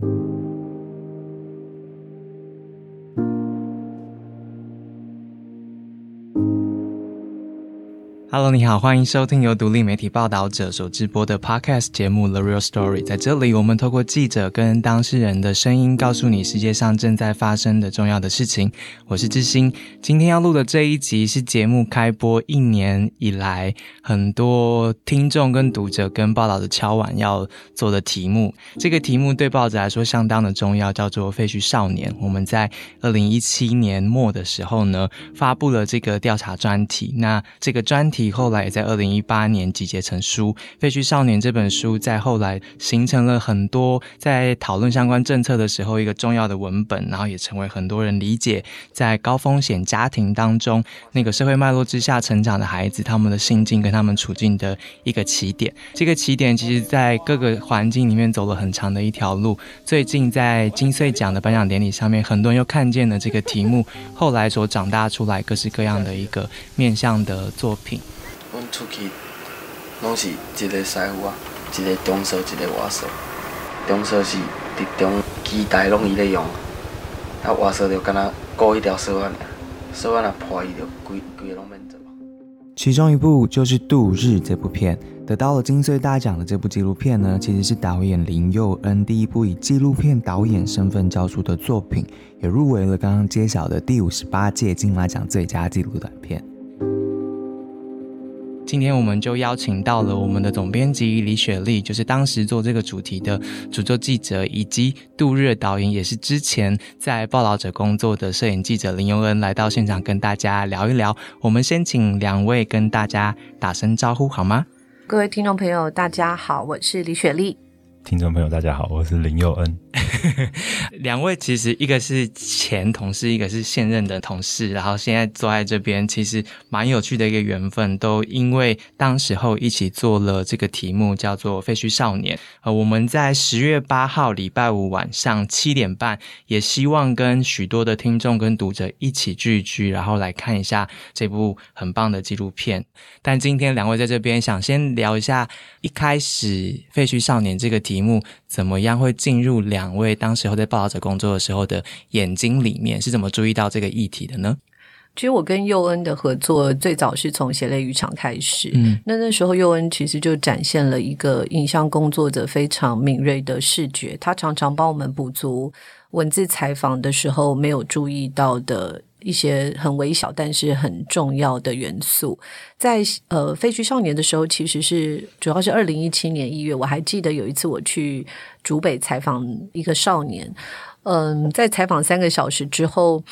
thank you Hello，你好，欢迎收听由独立媒体报道者所直播的 Podcast 节目《The Real Story》。在这里，我们透过记者跟当事人的声音，告诉你世界上正在发生的重要的事情。我是志兴，今天要录的这一集是节目开播一年以来很多听众跟读者跟报道的敲碗要做的题目。这个题目对报纸来说相当的重要，叫做“废墟少年”。我们在二零一七年末的时候呢，发布了这个调查专题。那这个专题。后来也在二零一八年集结成书《废墟少年》这本书，在后来形成了很多在讨论相关政策的时候一个重要的文本，然后也成为很多人理解在高风险家庭当中那个社会脉络之下成长的孩子他们的心境跟他们处境的一个起点。这个起点其实，在各个环境里面走了很长的一条路。最近在金穗奖的颁奖典礼上面，很多人又看见了这个题目后来所长大出来各式各样的一个面向的作品。阮出去拢是一个师傅啊，一个中手，一个外手。中手是伫中机台拢伊咧用，啊外烧就敢若顾一条烧啊尔，烧啊若破伊就规规个拢免做。其中一部就是《度日》这部片，得到了金穗大奖的这部纪录片呢，其实是导演林佑恩第一部以纪录片导演身份交出的作品，也入围了刚刚揭晓的第五十八届金马奖最佳纪录短片。今天我们就邀请到了我们的总编辑李雪莉，就是当时做这个主题的主作记者，以及杜日导演，也是之前在报道者工作的摄影记者林佑恩，来到现场跟大家聊一聊。我们先请两位跟大家打声招呼好吗？各位听众朋友，大家好，我是李雪莉。听众朋友，大家好，我是林佑恩。两位其实一个是前同事，一个是现任的同事，然后现在坐在这边，其实蛮有趣的一个缘分，都因为当时候一起做了这个题目，叫做《废墟少年》。呃，我们在十月八号礼拜五晚上七点半，也希望跟许多的听众跟读者一起聚一聚，然后来看一下这部很棒的纪录片。但今天两位在这边，想先聊一下一开始《废墟少年》这个。题目怎么样会进入两位当时候在报道者工作的时候的眼睛里面？是怎么注意到这个议题的呢？其实我跟佑恩的合作最早是从血泪渔场开始。嗯，那那时候佑恩其实就展现了一个影像工作者非常敏锐的视觉，他常常帮我们补足文字采访的时候没有注意到的。一些很微小但是很重要的元素，在呃废墟少年的时候，其实是主要是二零一七年一月，我还记得有一次我去竹北采访一个少年，嗯，在采访三个小时之后，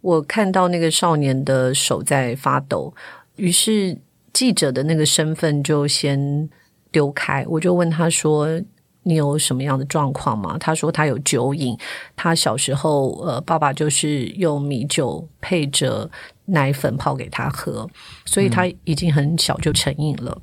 我看到那个少年的手在发抖，于是记者的那个身份就先丢开，我就问他说。你有什么样的状况吗？他说他有酒瘾，他小时候呃，爸爸就是用米酒配着奶粉泡给他喝，所以他已经很小就成瘾了。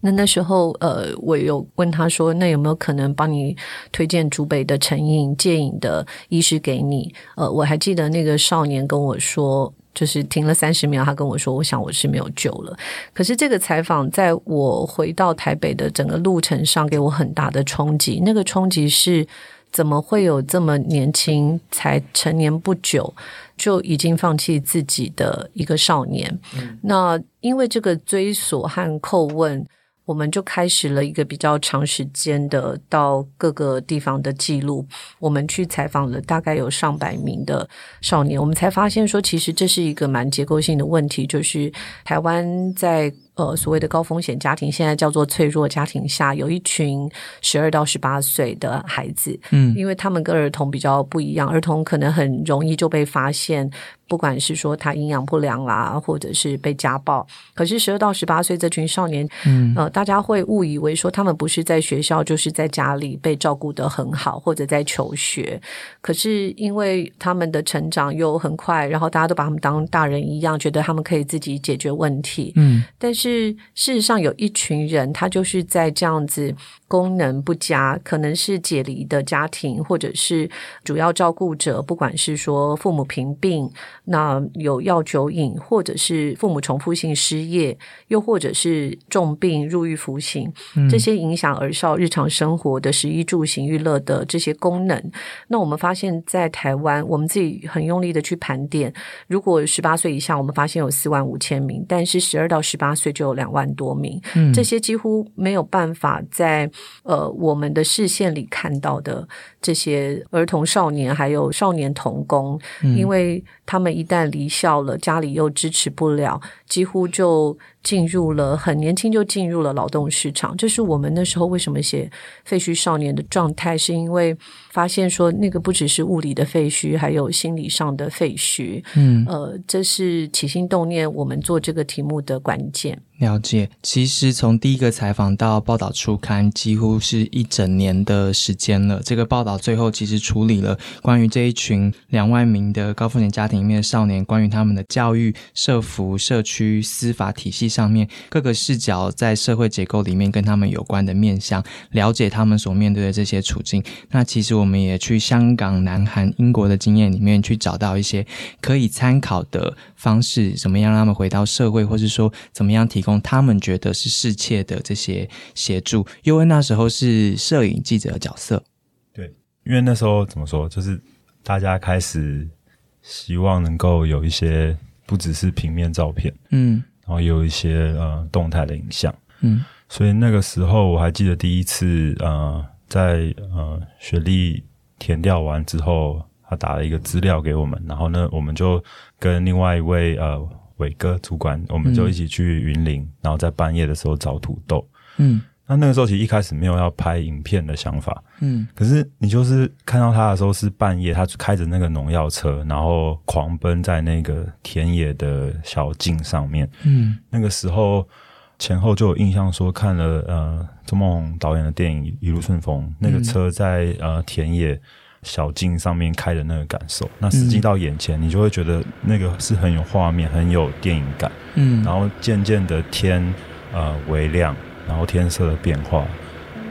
那那时候呃，我有问他说，那有没有可能帮你推荐竹北的成瘾戒瘾的医师给你？呃，我还记得那个少年跟我说。就是停了三十秒，他跟我说：“我想我是没有救了。”可是这个采访在我回到台北的整个路程上，给我很大的冲击。那个冲击是：怎么会有这么年轻、才成年不久就已经放弃自己的一个少年？那因为这个追索和叩问。我们就开始了一个比较长时间的到各个地方的记录。我们去采访了大概有上百名的少年，我们才发现说，其实这是一个蛮结构性的问题，就是台湾在。呃，所谓的高风险家庭，现在叫做脆弱家庭下，有一群十二到十八岁的孩子，嗯，因为他们跟儿童比较不一样，儿童可能很容易就被发现，不管是说他营养不良啦，或者是被家暴，可是十二到十八岁这群少年，嗯，呃，大家会误以为说他们不是在学校，就是在家里被照顾得很好，或者在求学，可是因为他们的成长又很快，然后大家都把他们当大人一样，觉得他们可以自己解决问题，嗯，但。是，事实上有一群人，他就是在这样子功能不佳，可能是解离的家庭，或者是主要照顾者，不管是说父母贫病，那有药酒瘾，或者是父母重复性失业，又或者是重病入狱服刑，这些影响儿少日常生活的食衣住行娱乐的这些功能。那我们发现，在台湾，我们自己很用力的去盘点，如果十八岁以下，我们发现有四万五千名，但是十二到十八岁就有两万多名，这些几乎没有办法在呃我们的视线里看到的这些儿童、少年还有少年童工，因为他们一旦离校了，家里又支持不了，几乎就。进入了很年轻就进入了劳动市场，这是我们那时候为什么写废墟少年的状态，是因为发现说那个不只是物理的废墟，还有心理上的废墟。嗯，呃，这是起心动念我们做这个题目的关键。了解，其实从第一个采访到报道出刊，几乎是一整年的时间了。这个报道最后其实处理了关于这一群两万名的高风险家庭里面的少年，关于他们的教育、社服、社区、司法体系上面各个视角，在社会结构里面跟他们有关的面向，了解他们所面对的这些处境。那其实我们也去香港、南韩、英国的经验里面去找到一些可以参考的方式，怎么样让他们回到社会，或是说怎么样提供。他们觉得是世切的这些协助，因为那时候是摄影记者的角色。对，因为那时候怎么说，就是大家开始希望能够有一些不只是平面照片，嗯，然后有一些呃动态的影像，嗯，所以那个时候我还记得第一次呃在呃学历填掉完之后，他打了一个资料给我们，然后呢，我们就跟另外一位呃。伟哥主管，我们就一起去云林，然后在半夜的时候找土豆。嗯，那那个时候其实一开始没有要拍影片的想法。嗯，可是你就是看到他的时候是半夜，他开着那个农药车，然后狂奔在那个田野的小径上面。嗯，那个时候前后就有印象说看了呃周梦红导演的电影《一路顺风》，那个车在呃田野。小径上面开的那个感受，那实际到眼前，你就会觉得那个是很有画面、很有电影感。嗯，然后渐渐的天呃微亮，然后天色的变化。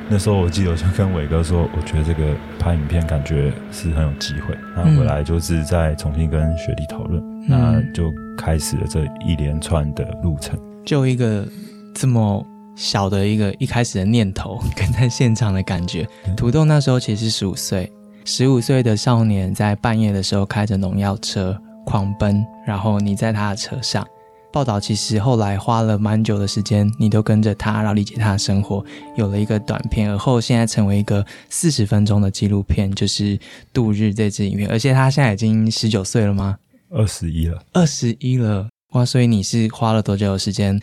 那时候我记得我就跟伟哥说，我觉得这个拍影片感觉是很有机会。然后回来就是再重新跟学弟讨论，那就开始了这一连串的路程。就一个这么小的一个一开始的念头，跟在现场的感觉。土豆那时候其实十五岁。十五岁的少年在半夜的时候开着农药车狂奔，然后你在他的车上。报道其实后来花了蛮久的时间，你都跟着他，然后理解他的生活，有了一个短片，而后现在成为一个四十分钟的纪录片，就是《度日》这支影片。而且他现在已经十九岁了吗？二十一了，二十一了哇！所以你是花了多久的时间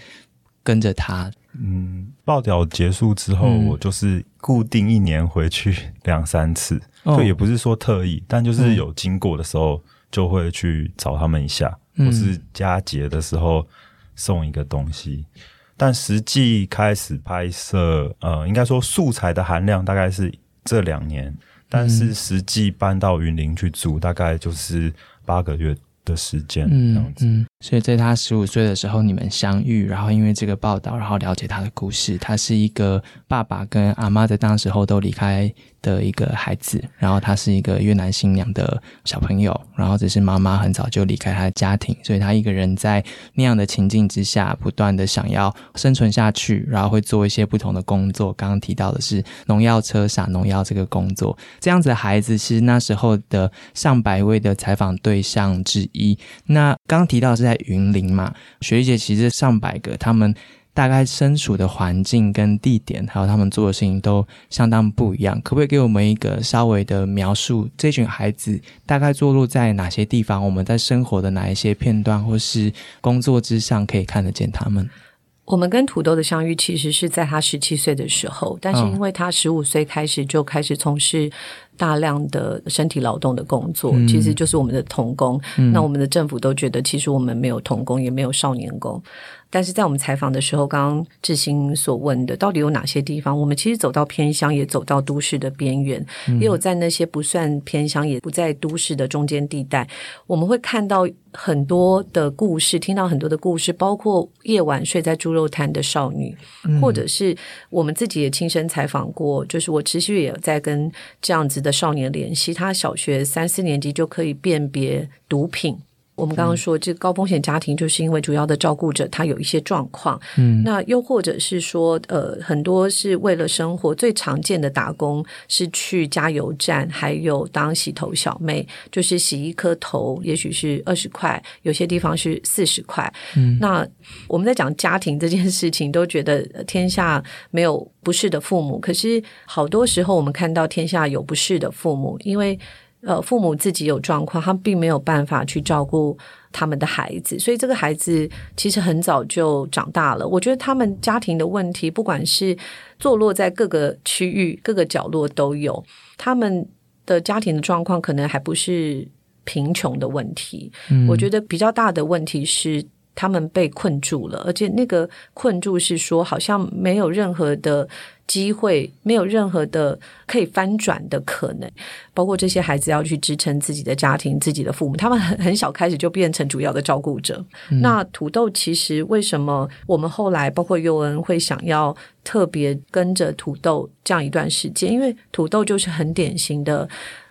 跟着他？嗯，报道结束之后，我就是固定一年回去两三次，就也不是说特意，但就是有经过的时候就会去找他们一下，或是佳节的时候送一个东西。但实际开始拍摄，呃，应该说素材的含量大概是这两年，但是实际搬到云林去住，大概就是八个月。的时间，这样子，所以在他十五岁的时候，你们相遇，然后因为这个报道，然后了解他的故事。他是一个爸爸跟阿妈在当时候都离开。的一个孩子，然后他是一个越南新娘的小朋友，然后只是妈妈很早就离开他的家庭，所以他一个人在那样的情境之下，不断的想要生存下去，然后会做一些不同的工作。刚刚提到的是农药车撒农药这个工作，这样子的孩子是那时候的上百位的采访对象之一。那刚刚提到是在云林嘛，学姐其实上百个他们。大概身处的环境跟地点，还有他们做的事情都相当不一样。可不可以给我们一个稍微的描述？这群孩子大概坐落在哪些地方？我们在生活的哪一些片段，或是工作之上可以看得见他们？我们跟土豆的相遇，其实是在他十七岁的时候，但是因为他十五岁开始就开始从事。大量的身体劳动的工作，其实就是我们的童工。那我们的政府都觉得，其实我们没有童工，也没有少年工。但是在我们采访的时候，刚刚志兴所问的，到底有哪些地方？我们其实走到偏乡，也走到都市的边缘，也有在那些不算偏乡，也不在都市的中间地带，我们会看到很多的故事，听到很多的故事，包括夜晚睡在猪肉摊的少女，或者是我们自己也亲身采访过，就是我持续也在跟这样子的少年联系，他小学三四年级就可以辨别毒品。我们刚刚说，这高风险家庭就是因为主要的照顾者他有一些状况，嗯，那又或者是说，呃，很多是为了生活，最常见的打工是去加油站，还有当洗头小妹，就是洗一颗头，也许是二十块，有些地方是四十块。嗯，那我们在讲家庭这件事情，都觉得天下没有不是的父母，可是好多时候我们看到天下有不是的父母，因为。呃，父母自己有状况，他并没有办法去照顾他们的孩子，所以这个孩子其实很早就长大了。我觉得他们家庭的问题，不管是坐落在各个区域、各个角落都有，他们的家庭的状况可能还不是贫穷的问题。我觉得比较大的问题是。他们被困住了，而且那个困住是说，好像没有任何的机会，没有任何的可以翻转的可能。包括这些孩子要去支撑自己的家庭、自己的父母，他们很很小开始就变成主要的照顾者。那土豆其实为什么我们后来包括尤恩会想要特别跟着土豆这样一段时间？因为土豆就是很典型的。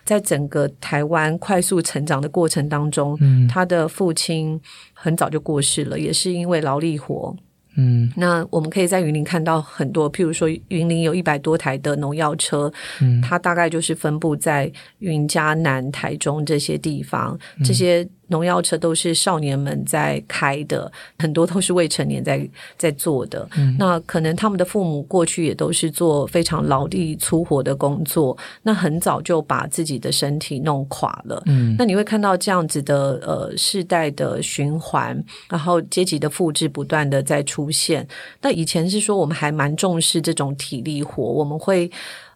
在整个台湾快速成长的过程当中，他的父亲很早就过世了，也是因为劳力活。嗯，那我们可以在云林看到很多，譬如说云林有一百多台的农药车，嗯，它大概就是分布在云嘉南、台中这些地方，这些。农药车都是少年们在开的，很多都是未成年在在做的。那可能他们的父母过去也都是做非常劳力粗活的工作，那很早就把自己的身体弄垮了。嗯，那你会看到这样子的呃世代的循环，然后阶级的复制不断的在出现。那以前是说我们还蛮重视这种体力活，我们会。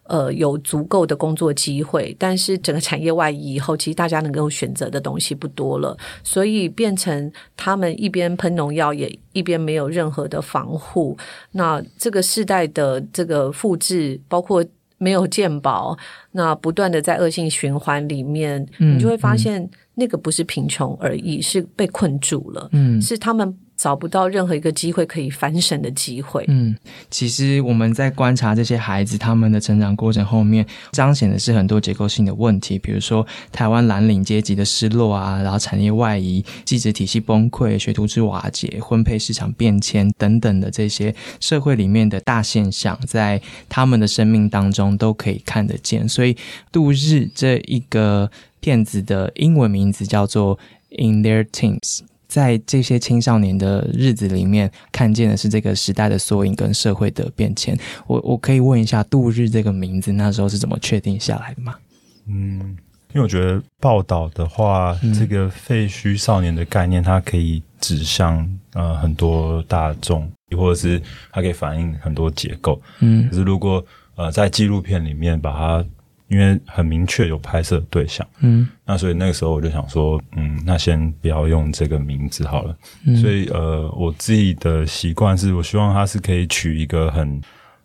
呃，有足够的工作机会，但是整个产业外移以后，其实大家能够选择的东西不多了，所以变成他们一边喷农药，也一边没有任何的防护。那这个世代的这个复制，包括没有健保，那不断的在恶性循环里面，你就会发现那个不是贫穷而已，是被困住了。嗯，是他们。找不到任何一个机会可以翻身的机会。嗯，其实我们在观察这些孩子他们的成长过程后面，彰显的是很多结构性的问题，比如说台湾蓝领阶级的失落啊，然后产业外移、机制体系崩溃、学徒制瓦解、婚配市场变迁等等的这些社会里面的大现象，在他们的生命当中都可以看得见。所以，度日这一个片子的英文名字叫做《In Their Teens》。在这些青少年的日子里面，看见的是这个时代的缩影跟社会的变迁。我我可以问一下，度日这个名字那时候是怎么确定下来的吗？嗯，因为我觉得报道的话，这个废墟少年的概念，它可以指向呃很多大众，或者是它可以反映很多结构。嗯，可是如果呃在纪录片里面把它因为很明确有拍摄对象，嗯，那所以那个时候我就想说，嗯，那先不要用这个名字好了。所以呃，我自己的习惯是我希望它是可以取一个很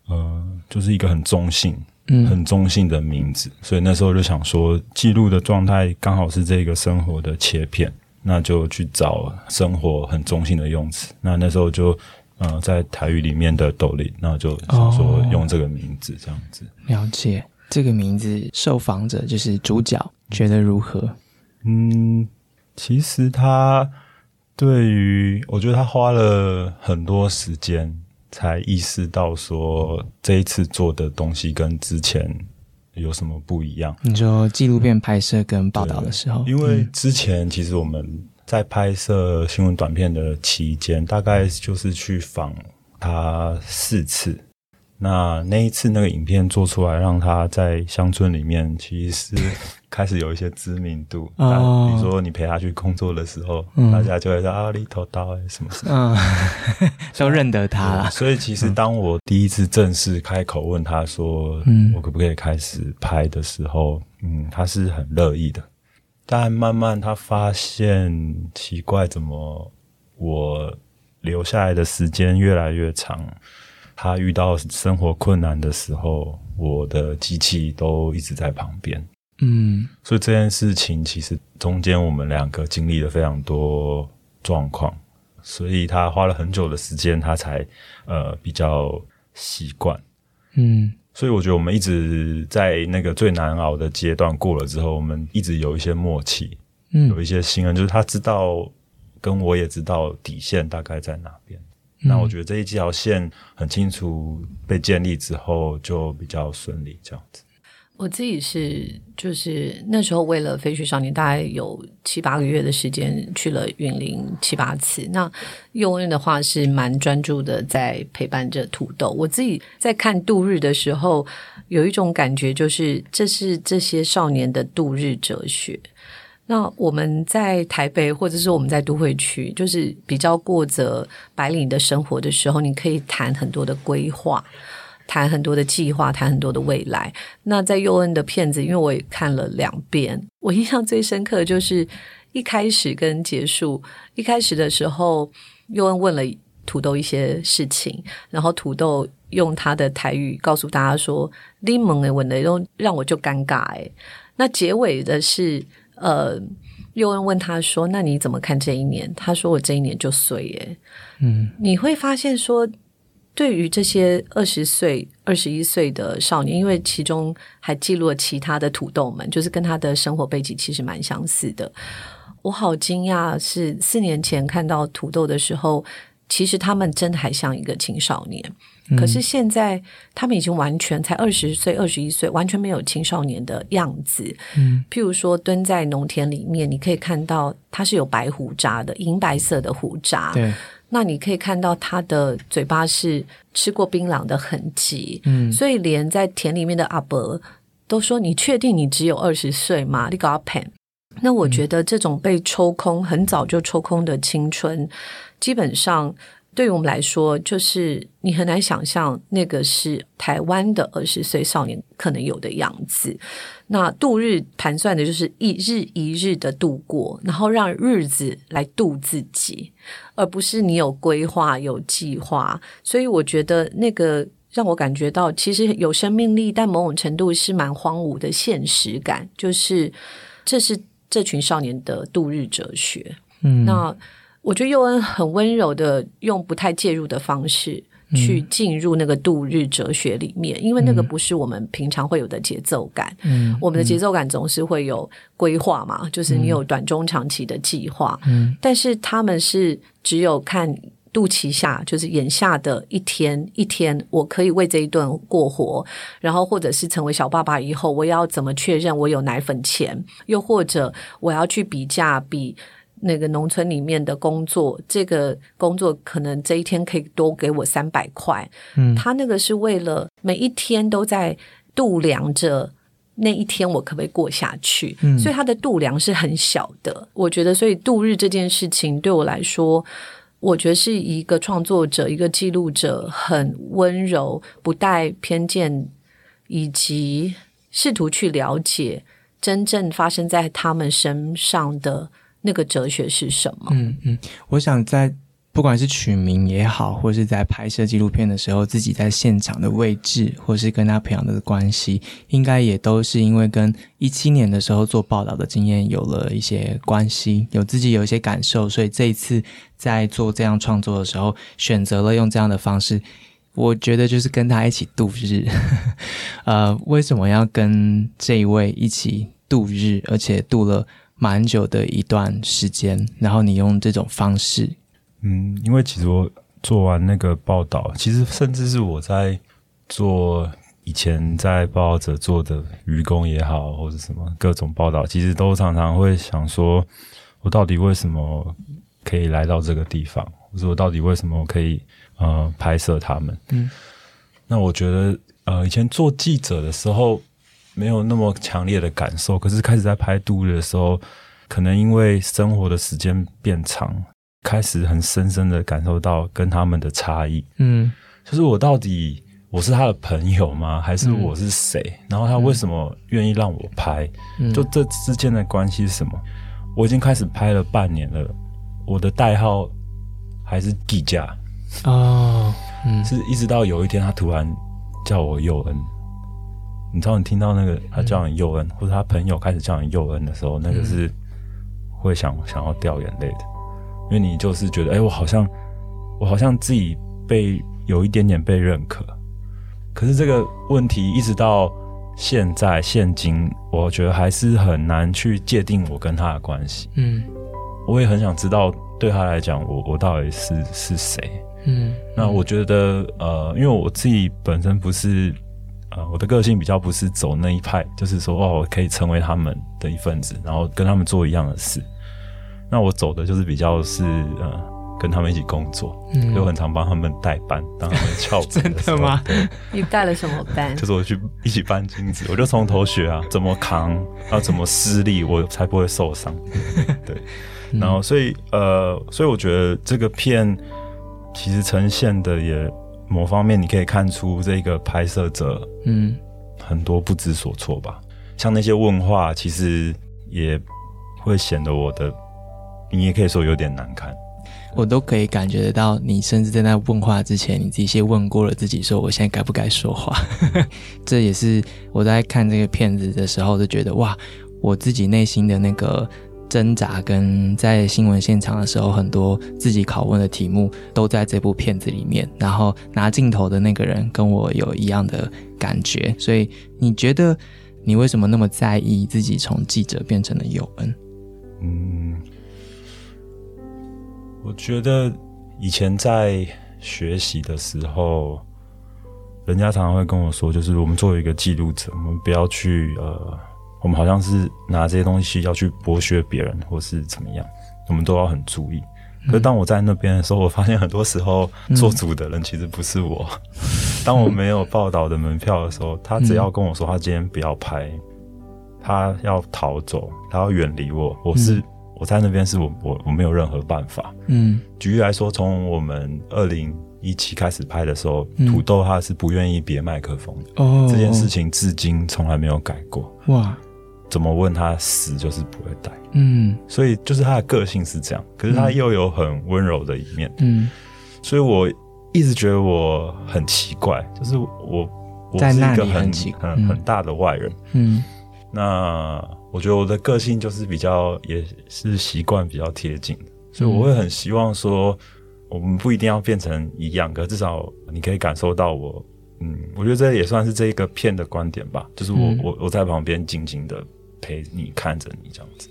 呃，就是一个很中性、很中性的名字。所以那时候就想说，记录的状态刚好是这个生活的切片，那就去找生活很中性的用词。那那时候就呃，在台语里面的斗笠，那就想说用这个名字这样子。了解。这个名字，受访者就是主角，觉得如何？嗯，其实他对于，我觉得他花了很多时间才意识到说这一次做的东西跟之前有什么不一样。你说纪录片拍摄跟报道的时候，因为之前其实我们在拍摄新闻短片的期间，大概就是去访他四次。那那一次那个影片做出来，让他在乡村里面其实是开始有一些知名度。哦，比如说你陪他去工作的时候，大家就会说啊，里头刀哎什么什么，嗯，都认得他了。所以其实当我第一次正式开口问他说，嗯，我可不可以开始拍的时候，嗯，他是很乐意的。但慢慢他发现奇怪，怎么我留下来的时间越来越长。他遇到生活困难的时候，我的机器都一直在旁边。嗯，所以这件事情其实中间我们两个经历了非常多状况，所以他花了很久的时间，他才呃比较习惯。嗯，所以我觉得我们一直在那个最难熬的阶段过了之后，我们一直有一些默契，嗯，有一些信任，就是他知道，跟我也知道底线大概在哪边。那我觉得这一条线很清楚被建立之后，就比较顺利这样子。我自己是就是那时候为了飞雪少年，大概有七八个月的时间去了云林七八次。那幼恩的话是蛮专注的在陪伴着土豆。我自己在看度日的时候，有一种感觉，就是这是这些少年的度日哲学。那我们在台北，或者是我们在都会区，就是比较过着白领的生活的时候，你可以谈很多的规划，谈很多的计划，谈很多的未来。那在佑恩的片子，因为我也看了两遍，我印象最深刻的就是一开始跟结束。一开始的时候，佑恩问了土豆一些事情，然后土豆用他的台语告诉大家说：“柠檬诶，问的都让我就尴尬诶。那结尾的是。呃，佑恩问他说：“那你怎么看这一年？”他说：“我这一年就衰耶。”嗯，你会发现说，对于这些二十岁、二十一岁的少年，因为其中还记录了其他的土豆们，就是跟他的生活背景其实蛮相似的。我好惊讶，是四年前看到土豆的时候，其实他们真的还像一个青少年。可是现在，他们已经完全才二十岁、二十一岁，完全没有青少年的样子。嗯，譬如说蹲在农田里面，你可以看到他是有白胡渣的，银白色的胡渣。对，那你可以看到他的嘴巴是吃过槟榔的痕迹。嗯，所以连在田里面的阿伯都说：“你确定你只有二十岁吗？”你搞阿 pen。那我觉得这种被抽空、很早就抽空的青春，基本上。对于我们来说，就是你很难想象那个是台湾的二十岁少年可能有的样子。那度日盘算的就是一日一日的度过，然后让日子来度自己，而不是你有规划、有计划。所以我觉得那个让我感觉到其实有生命力，但某种程度是蛮荒芜的现实感。就是这是这群少年的度日哲学。嗯，那。我觉得佑恩很温柔的用不太介入的方式去进入那个度日哲学里面，因为那个不是我们平常会有的节奏感。嗯，我们的节奏感总是会有规划嘛，就是你有短中长期的计划。嗯，但是他们是只有看肚脐下，就是眼下的一天一天，我可以为这一顿过活，然后或者是成为小爸爸以后，我要怎么确认我有奶粉钱，又或者我要去比价比。那个农村里面的工作，这个工作可能这一天可以多给我三百块。嗯，他那个是为了每一天都在度量着那一天我可不可以过下去，所以他的度量是很小的。我觉得，所以度日这件事情对我来说，我觉得是一个创作者、一个记录者很温柔、不带偏见，以及试图去了解真正发生在他们身上的。那个哲学是什么？嗯嗯，我想在不管是取名也好，或是在拍摄纪录片的时候，自己在现场的位置，或是跟他培养的关系，应该也都是因为跟一七年的时候做报道的经验有了一些关系，有自己有一些感受，所以这一次在做这样创作的时候，选择了用这样的方式。我觉得就是跟他一起度日。呃，为什么要跟这一位一起度日，而且度了？蛮久的一段时间，然后你用这种方式，嗯，因为其实我做完那个报道，其实甚至是我在做以前在报道者做的愚公也好，或者什么各种报道，其实都常常会想说，我到底为什么可以来到这个地方，或者我到底为什么可以呃拍摄他们？嗯，那我觉得，呃，以前做记者的时候没有那么强烈的感受，可是开始在拍杜日的时候，可能因为生活的时间变长，开始很深深的感受到跟他们的差异。嗯，就是我到底我是他的朋友吗？还是我是谁？然后他为什么愿意让我拍？就这之间的关系是什么？我已经开始拍了半年了，我的代号还是季家哦。嗯，是一直到有一天，他突然叫我佑恩。你知道，你听到那个他叫你佑恩，或者他朋友开始叫你佑恩的时候，那个是会想想要掉眼泪的，因为你就是觉得，哎，我好像我好像自己被有一点点被认可。可是这个问题一直到现在现今，我觉得还是很难去界定我跟他的关系。嗯，我也很想知道，对他来讲，我我到底是是谁。嗯，那我觉得，呃，因为我自己本身不是，呃，我的个性比较不是走那一派，就是说，哦，我可以成为他们的一份子，然后跟他们做一样的事。那我走的就是比较是，呃，跟他们一起工作，嗯就很常帮他们代班，当他们翘 真的吗？你带了什么班？就是我去一起搬金子，我就从头学啊，怎么扛，要怎么施力，我才不会受伤。对，然后所以，呃，所以我觉得这个片。其实呈现的也某方面，你可以看出这个拍摄者，嗯，很多不知所措吧。像那些问话，其实也会显得我的，你也可以说有点难看。我都可以感觉得到，你甚至在那问话之前，你自己先问过了自己，说我现在该不该说话。这也是我在看这个片子的时候，就觉得哇，我自己内心的那个。挣扎跟在新闻现场的时候，很多自己拷问的题目都在这部片子里面。然后拿镜头的那个人跟我有一样的感觉，所以你觉得你为什么那么在意自己从记者变成了友恩？嗯，我觉得以前在学习的时候，人家常常会跟我说，就是我们作为一个记录者，我们不要去呃。我们好像是拿这些东西要去剥削别人，或是怎么样，我们都要很注意。可是当我在那边的时候，我发现很多时候做主的人其实不是我。当我没有报道的门票的时候，他只要跟我说他今天不要拍，他要逃走，他要远离我。我是我在那边是我我我没有任何办法。嗯，举例来说，从我们二零一七开始拍的时候，土豆他是不愿意别麦克风的。哦，这件事情至今从来没有改过。哇。怎么问他死就是不会带，嗯，所以就是他的个性是这样，可是他又有很温柔的一面，嗯，所以我一直觉得我很奇怪，就是我我是一个很很很大的外人，嗯，那我觉得我的个性就是比较也是习惯比较贴近。的，所以我会很希望说我们不一定要变成一样，可至少你可以感受到我，嗯，我觉得这也算是这一个片的观点吧，就是我我我在旁边静静的。陪你看着你这样子，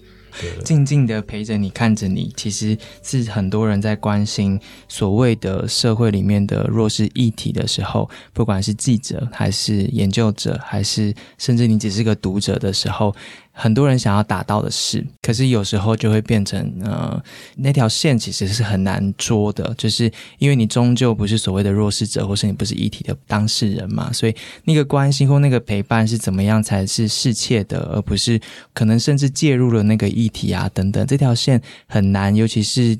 静静的陪着你看着你，其实是很多人在关心所谓的社会里面的弱势议题的时候，不管是记者还是研究者，还是甚至你只是个读者的时候。很多人想要达到的事，可是有时候就会变成，呃，那条线其实是很难捉的，就是因为你终究不是所谓的弱势者，或是你不是议题的当事人嘛，所以那个关心或那个陪伴是怎么样才是适切的，而不是可能甚至介入了那个议题啊等等，这条线很难，尤其是。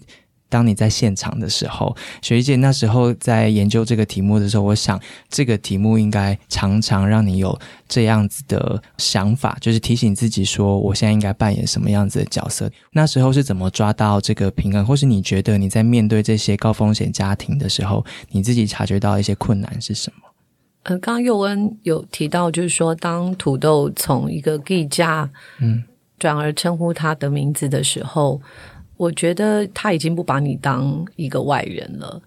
当你在现场的时候，学姐那时候在研究这个题目的时候，我想这个题目应该常常让你有这样子的想法，就是提醒自己说，我现在应该扮演什么样子的角色。那时候是怎么抓到这个平衡，或是你觉得你在面对这些高风险家庭的时候，你自己察觉到一些困难是什么？呃，刚刚佑恩有提到，就是说，当土豆从一个 gay 家，嗯，转而称呼他的名字的时候。我觉得他已经不把你当一个外人了。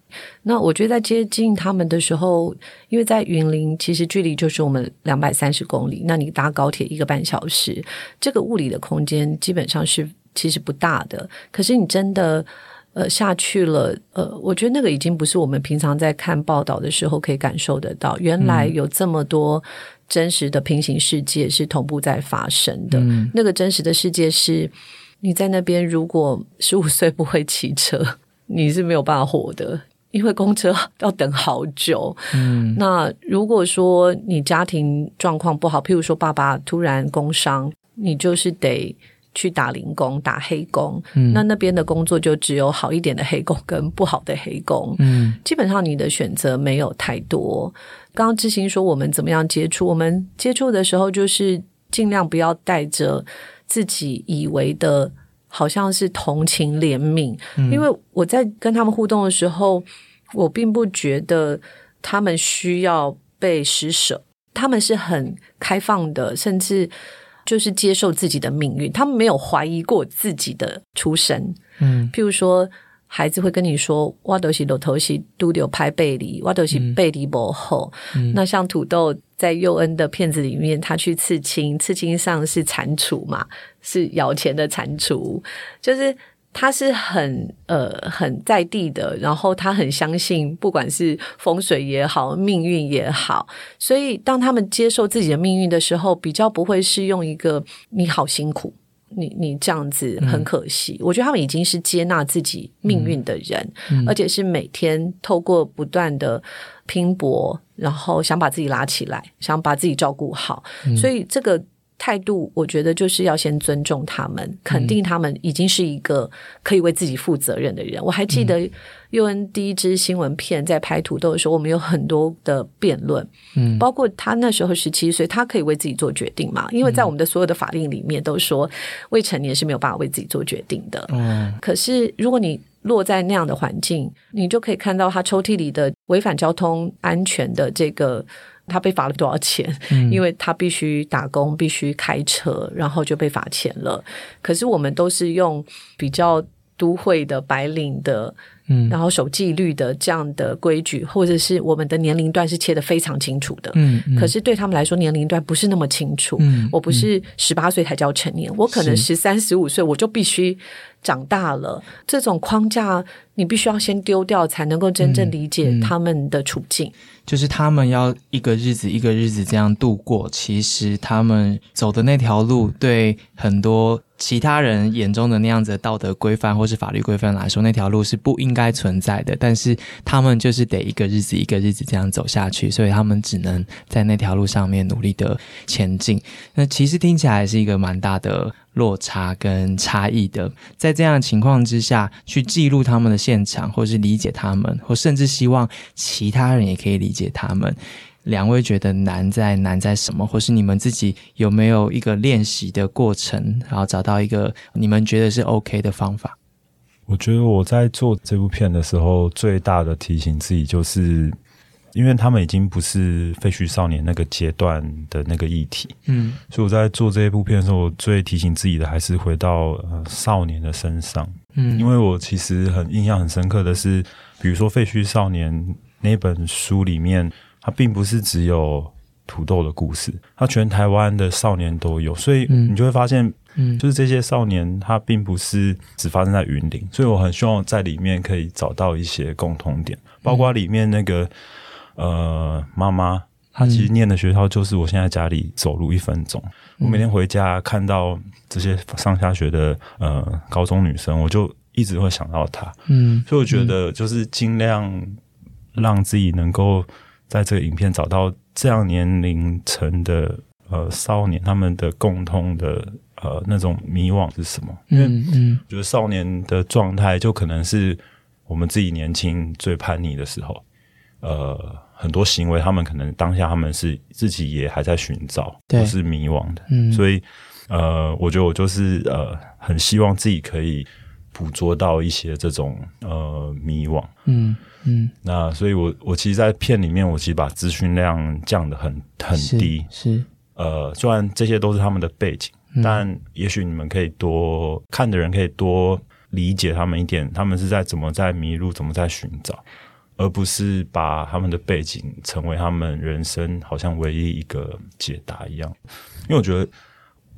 那我觉得在接近他们的时候，因为在云林，其实距离就是我们两百三十公里，那你搭高铁一个半小时，这个物理的空间基本上是其实不大的。可是你真的呃下去了，呃，我觉得那个已经不是我们平常在看报道的时候可以感受得到。原来有这么多真实的平行世界是同步在发生的。那个真实的世界是。你在那边，如果十五岁不会骑车，你是没有办法活的。因为公车要等好久。嗯，那如果说你家庭状况不好，譬如说爸爸突然工伤，你就是得去打零工、打黑工。嗯，那那边的工作就只有好一点的黑工跟不好的黑工。嗯，基本上你的选择没有太多。刚刚志兴说我们怎么样接触？我们接触的时候就是尽量不要带着自己以为的。好像是同情怜悯，因为我在跟他们互动的时候，我并不觉得他们需要被施舍，他们是很开放的，甚至就是接受自己的命运，他们没有怀疑过自己的出身。嗯，譬如说。孩子会跟你说：“我都是老头是都有拍背离，我都是背离不厚。”那像土豆在佑恩的片子里面，他去刺青，刺青上是蟾蜍嘛，是咬钱的蟾蜍，就是他是很呃很在地的，然后他很相信，不管是风水也好，命运也好，所以当他们接受自己的命运的时候，比较不会是用一个你好辛苦。你你这样子很可惜，我觉得他们已经是接纳自己命运的人，而且是每天透过不断的拼搏，然后想把自己拉起来，想把自己照顾好，所以这个。态度，我觉得就是要先尊重他们，肯定他们已经是一个可以为自己负责任的人。我还记得尤恩第一支新闻片在拍土豆的时候，我们有很多的辩论，嗯，包括他那时候十七岁，他可以为自己做决定嘛？因为在我们的所有的法令里面都说未成年是没有办法为自己做决定的。嗯，可是如果你落在那样的环境，你就可以看到他抽屉里的违反交通安全的这个。他被罚了多少钱？因为他必须打工，必须开车，然后就被罚钱了。可是我们都是用比较都会的白领的，嗯，然后守纪律的这样的规矩，或者是我们的年龄段是切的非常清楚的，嗯。可是对他们来说，年龄段不是那么清楚。嗯，我不是十八岁才叫成年，我可能十三、十五岁我就必须。长大了，这种框架你必须要先丢掉，才能够真正理解他们的处境。就是他们要一个日子一个日子这样度过，其实他们走的那条路，对很多其他人眼中的那样子的道德规范或是法律规范来说，那条路是不应该存在的。但是他们就是得一个日子一个日子这样走下去，所以他们只能在那条路上面努力的前进。那其实听起来是一个蛮大的。落差跟差异的，在这样的情况之下去记录他们的现场，或是理解他们，或甚至希望其他人也可以理解他们。两位觉得难在难在什么，或是你们自己有没有一个练习的过程，然后找到一个你们觉得是 OK 的方法？我觉得我在做这部片的时候，最大的提醒自己就是。因为他们已经不是废墟少年那个阶段的那个议题，嗯，所以我在做这一部片的时候，我最提醒自己的还是回到呃少年的身上，嗯，因为我其实很印象很深刻的是，比如说废墟少年那本书里面，它并不是只有土豆的故事，它全台湾的少年都有，所以你就会发现，嗯，就是这些少年他并不是只发生在云林，所以我很希望在里面可以找到一些共同点，包括里面那个。呃，妈妈，她其实念的学校就是我现在家里走路一分钟。我每天回家看到这些上下学的呃高中女生，我就一直会想到她。嗯，所以我觉得就是尽量让自己能够在这个影片找到这样年龄层的呃少年，他们的共通的呃那种迷惘是什么？因为我，觉得少年的状态就可能是我们自己年轻最叛逆的时候，呃。很多行为，他们可能当下他们是自己也还在寻找，不是迷惘的。嗯，所以呃，我觉得我就是呃，很希望自己可以捕捉到一些这种呃迷惘。嗯嗯，那所以我我其实，在片里面，我其实把资讯量降的很很低。是呃，虽然这些都是他们的背景，但也许你们可以多看的人可以多理解他们一点，他们是在怎么在迷路，怎么在寻找。而不是把他们的背景成为他们人生好像唯一一个解答一样，因为我觉得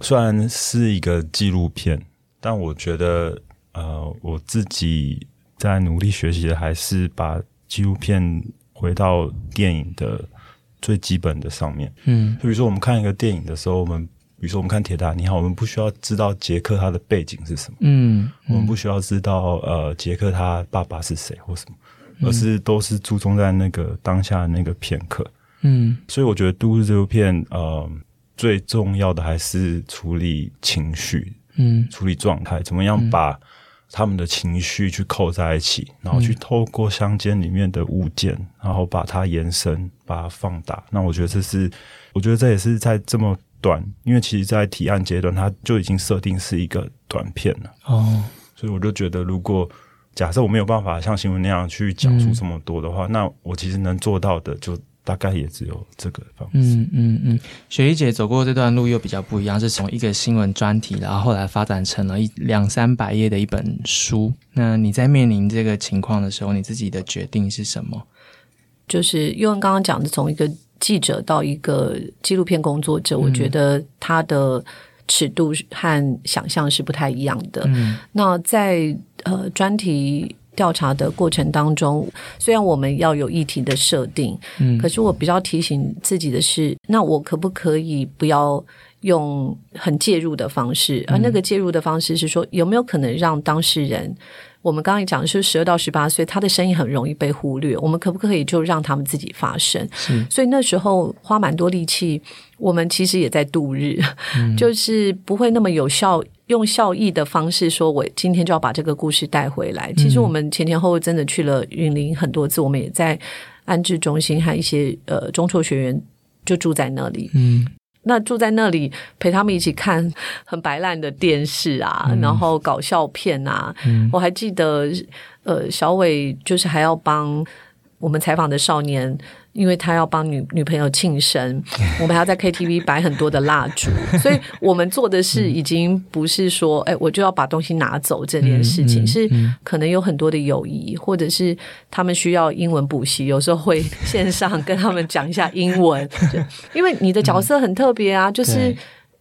虽然是一个纪录片，但我觉得呃，我自己在努力学习的还是把纪录片回到电影的最基本的上面。嗯，比如说我们看一个电影的时候，我们比如说我们看《铁达尼号》，我们不需要知道杰克他的背景是什么，嗯，我们不需要知道呃杰克他爸爸是谁或什么。而是都是注重在那个当下那个片刻。嗯，所以我觉得《都市》这部片，呃，最重要的还是处理情绪，嗯，处理状态，怎么样把他们的情绪去扣在一起，然后去透过乡间里面的物件，然后把它延伸，把它放大。那我觉得这是，我觉得这也是在这么短，因为其实，在提案阶段，它就已经设定是一个短片了。哦，所以我就觉得，如果假设我没有办法像新闻那样去讲述这么多的话，那我其实能做到的就。大概也只有这个方式。嗯嗯嗯，雪莉姐走过这段路又比较不一样，是从一个新闻专题，然后后来发展成了一两三百页的一本书。那你在面临这个情况的时候，你自己的决定是什么？就是因为刚刚讲的，从一个记者到一个纪录片工作者，我觉得他的尺度和想象是不太一样的。嗯，那在呃专题。调查的过程当中，虽然我们要有议题的设定，嗯，可是我比较提醒自己的是，那我可不可以不要用很介入的方式？而那个介入的方式是说，有没有可能让当事人？我们刚刚讲的是十二到十八岁，他的声音很容易被忽略。我们可不可以就让他们自己发声？所以那时候花蛮多力气，我们其实也在度日，就是不会那么有效，用效益的方式说，我今天就要把这个故事带回来。其实我们前前后后真的去了云林很多次，我们也在安置中心和一些呃中辍学员就住在那里。嗯。那住在那里陪他们一起看很白烂的电视啊，然后搞笑片啊。我还记得，呃，小伟就是还要帮我们采访的少年。因为他要帮女女朋友庆生，我们还要在 KTV 摆很多的蜡烛，所以我们做的事已经不是说，哎，我就要把东西拿走这件事情，是可能有很多的友谊，或者是他们需要英文补习，有时候会 线上跟他们讲一下英文，因为你的角色很特别啊，就是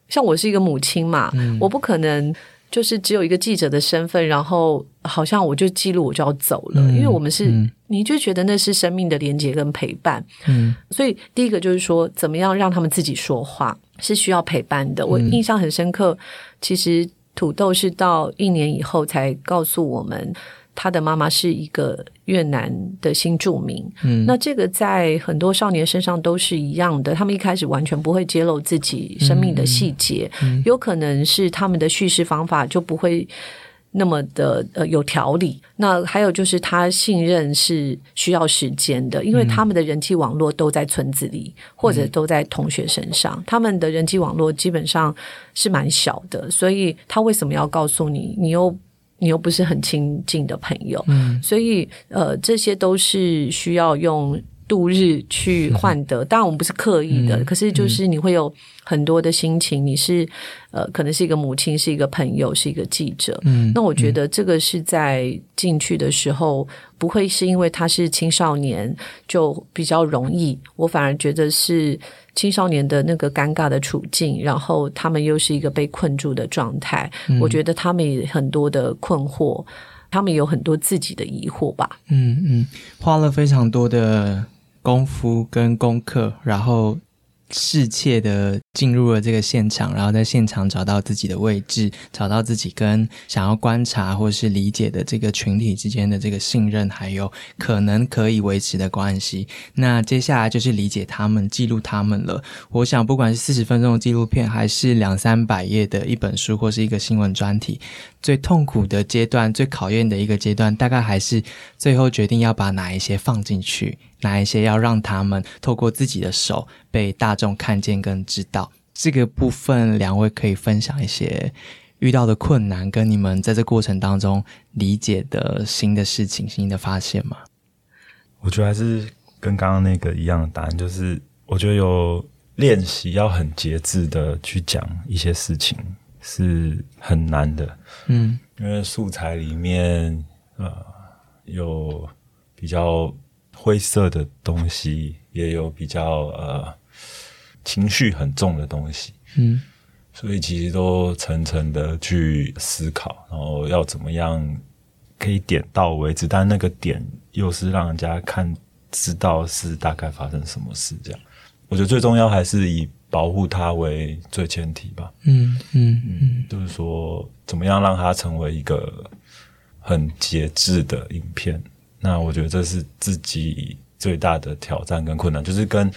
像我是一个母亲嘛，我不可能。就是只有一个记者的身份，然后好像我就记录我就要走了，因为我们是，你就觉得那是生命的连接跟陪伴，嗯，所以第一个就是说，怎么样让他们自己说话是需要陪伴的。我印象很深刻，其实土豆是到一年以后才告诉我们。他的妈妈是一个越南的新住民，嗯，那这个在很多少年身上都是一样的。他们一开始完全不会揭露自己生命的细节，有可能是他们的叙事方法就不会那么的呃有条理。那还有就是他信任是需要时间的，因为他们的人际网络都在村子里或者都在同学身上，他们的人际网络基本上是蛮小的，所以他为什么要告诉你？你又你又不是很亲近的朋友，所以呃，这些都是需要用度日去 换得。当然，我们不是刻意的，可是就是你会有很多的心情。你是呃，可能是一个母亲，是一个朋友，是一个记者。嗯，那我觉得这个是在进去的时候，不会是因为他是青少年就比较容易。我反而觉得是。青少年的那个尴尬的处境，然后他们又是一个被困住的状态，我觉得他们也很多的困惑，他们有很多自己的疑惑吧。嗯嗯，花了非常多的功夫跟功课，然后。适切的进入了这个现场，然后在现场找到自己的位置，找到自己跟想要观察或是理解的这个群体之间的这个信任，还有可能可以维持的关系。那接下来就是理解他们，记录他们了。我想，不管是四十分钟的纪录片，还是两三百页的一本书，或是一个新闻专题，最痛苦的阶段、最考验的一个阶段，大概还是最后决定要把哪一些放进去。哪一些要让他们透过自己的手被大众看见跟知道？这个部分，两位可以分享一些遇到的困难，跟你们在这过程当中理解的新的事情、新的发现吗？我觉得还是跟刚刚那个一样的答案，就是我觉得有练习要很节制的去讲一些事情是很难的。嗯，因为素材里面呃有比较。灰色的东西也有比较呃情绪很重的东西，嗯，所以其实都层层的去思考，然后要怎么样可以点到为止，但那个点又是让人家看知道是大概发生什么事，这样，我觉得最重要还是以保护它为最前提吧，嗯嗯嗯，就是说怎么样让它成为一个很节制的影片。那我觉得这是自己最大的挑战跟困难，就是跟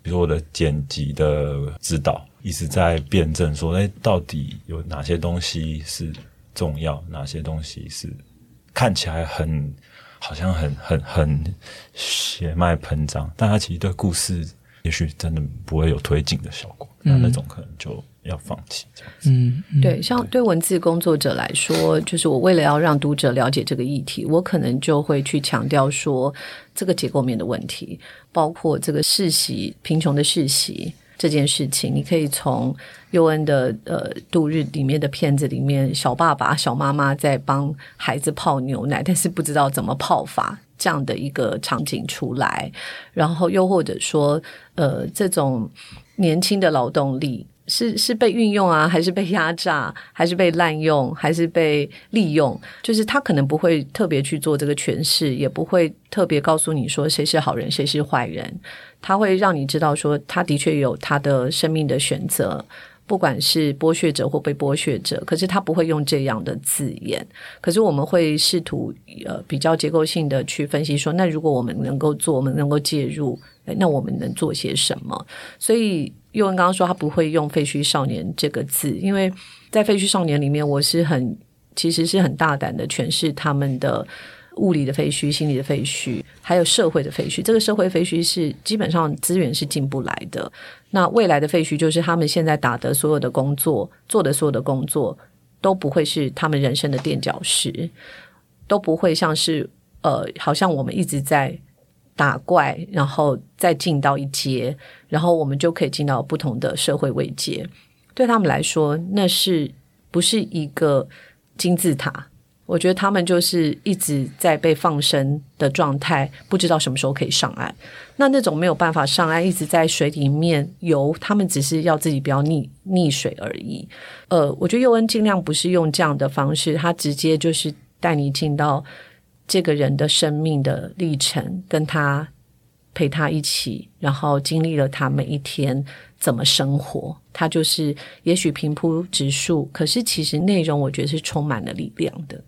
比如说我的剪辑的指导一直在辩证说，哎，到底有哪些东西是重要，哪些东西是看起来很好像很很很血脉喷张，但它其实对故事也许真的不会有推进的效果，那那种可能就。要放弃这样子，嗯，对，像对文字工作者来说，就是我为了要让读者了解这个议题，我可能就会去强调说这个结构面的问题，包括这个世袭贫穷的世袭这件事情，你可以从尤恩的呃度日里面的片子里面，小爸爸、小妈妈在帮孩子泡牛奶，但是不知道怎么泡法这样的一个场景出来，然后又或者说呃这种年轻的劳动力。是是被运用啊，还是被压榨，还是被滥用，还是被利用？就是他可能不会特别去做这个诠释，也不会特别告诉你说谁是好人，谁是坏人。他会让你知道说，他的确有他的生命的选择，不管是剥削者或被剥削者。可是他不会用这样的字眼。可是我们会试图呃比较结构性的去分析说，那如果我们能够做，我们能够介入，那我们能做些什么？所以。又文刚刚说他不会用“废墟少年”这个字，因为在“废墟少年”里面，我是很其实是很大胆的诠释他们的物理的废墟、心理的废墟，还有社会的废墟。这个社会废墟是基本上资源是进不来的。那未来的废墟就是他们现在打的所有的工作、做的所有的工作都不会是他们人生的垫脚石，都不会像是呃，好像我们一直在。打怪，然后再进到一阶，然后我们就可以进到不同的社会位阶。对他们来说，那是不是一个金字塔？我觉得他们就是一直在被放生的状态，不知道什么时候可以上岸。那那种没有办法上岸，一直在水里面游，他们只是要自己不要溺溺水而已。呃，我觉得佑恩尽量不是用这样的方式，他直接就是带你进到。这个人的生命的历程，跟他陪他一起，然后经历了他每一天怎么生活，他就是也许平铺直述，可是其实内容我觉得是充满了力量的。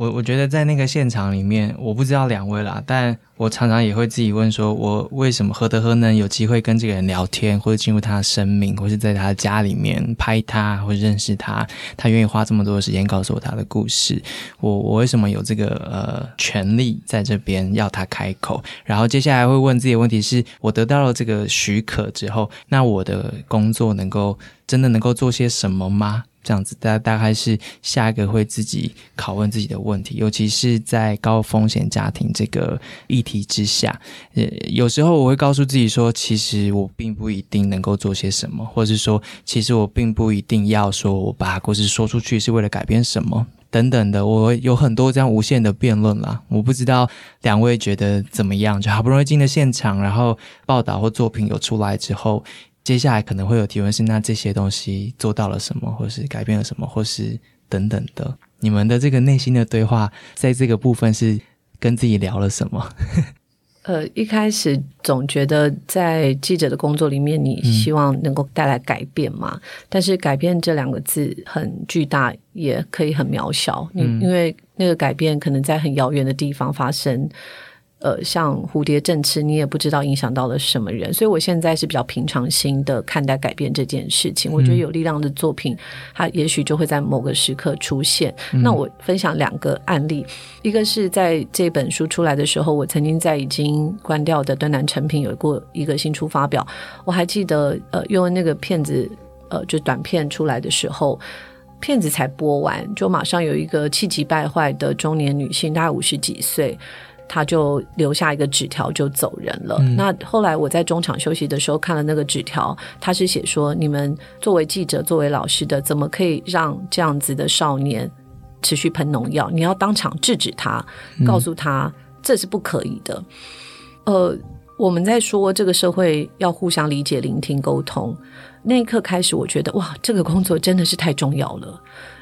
我我觉得在那个现场里面，我不知道两位啦，但我常常也会自己问说，我为什么何德何能有机会跟这个人聊天，或者进入他的生命，或是在他的家里面拍他，或认识他，他愿意花这么多的时间告诉我他的故事，我我为什么有这个呃权利在这边要他开口？然后接下来会问自己的问题是：我得到了这个许可之后，那我的工作能够真的能够做些什么吗？这样子，大大概是下一个会自己拷问自己的问题，尤其是在高风险家庭这个议题题之下，呃，有时候我会告诉自己说，其实我并不一定能够做些什么，或者是说，其实我并不一定要说我把故事说出去是为了改变什么等等的，我有很多这样无限的辩论啦。我不知道两位觉得怎么样？就好不容易进了现场，然后报道或作品有出来之后。接下来可能会有提问是：那这些东西做到了什么，或是改变了什么，或是等等的？你们的这个内心的对话，在这个部分是跟自己聊了什么？呃，一开始总觉得在记者的工作里面，你希望能够带来改变嘛？但是改变这两个字很巨大，也可以很渺小。嗯因为那个改变可能在很遥远的地方发生。呃，像蝴蝶振翅，你也不知道影响到了什么人，所以我现在是比较平常心的看待改变这件事情。我觉得有力量的作品，它也许就会在某个时刻出现。那我分享两个案例，一个是在这本书出来的时候，我曾经在已经关掉的端南成品有过一个新出发表。我还记得，呃，因为那个片子，呃，就短片出来的时候，片子才播完，就马上有一个气急败坏的中年女性，大概五十几岁。他就留下一个纸条就走人了。那后来我在中场休息的时候看了那个纸条，他是写说：你们作为记者、作为老师的，怎么可以让这样子的少年持续喷农药？你要当场制止他，告诉他这是不可以的。呃，我们在说这个社会要互相理解、聆听、沟通。那一刻开始，我觉得哇，这个工作真的是太重要了，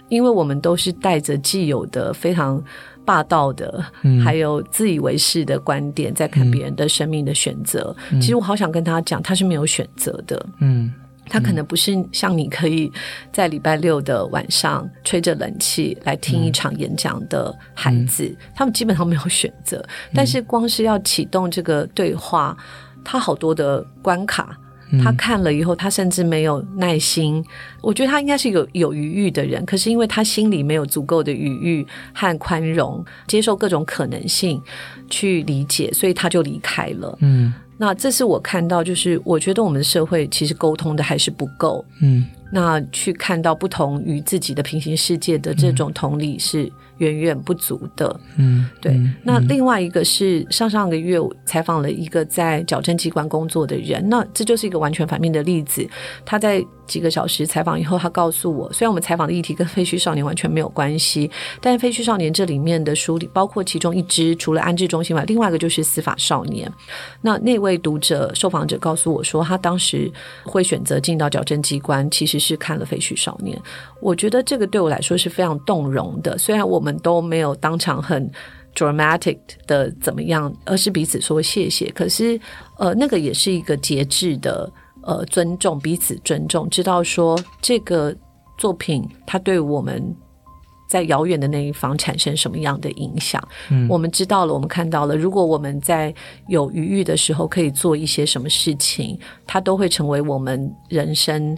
因为我们都是带着既有的非常。霸道的，还有自以为是的观点，在看别人的生命的选择。其实我好想跟他讲，他是没有选择的。嗯，他可能不是像你可以在礼拜六的晚上吹着冷气来听一场演讲的孩子，他们基本上没有选择。但是光是要启动这个对话，他好多的关卡。他看了以后，他甚至没有耐心。我觉得他应该是有有余欲的人，可是因为他心里没有足够的余欲和宽容，接受各种可能性去理解，所以他就离开了。嗯。那这是我看到，就是我觉得我们的社会其实沟通的还是不够。嗯，那去看到不同于自己的平行世界的这种同理是。远远不足的，嗯，对。那另外一个是上上个月采访了一个在矫正机关工作的人，那这就是一个完全反面的例子。他在几个小时采访以后，他告诉我，虽然我们采访的议题跟废墟少年完全没有关系，但是废墟少年这里面的书里，包括其中一支除了安置中心外，另外一个就是司法少年。那那位读者受访者告诉我说，他当时会选择进到矫正机关，其实是看了废墟少年。我觉得这个对我来说是非常动容的，虽然我们。都没有当场很 dramatic 的怎么样，而是彼此说谢谢。可是，呃，那个也是一个节制的，呃，尊重彼此，尊重，知道说这个作品它对我们在遥远的那一方产生什么样的影响。嗯，我们知道了，我们看到了。如果我们在有余裕的时候可以做一些什么事情，它都会成为我们人生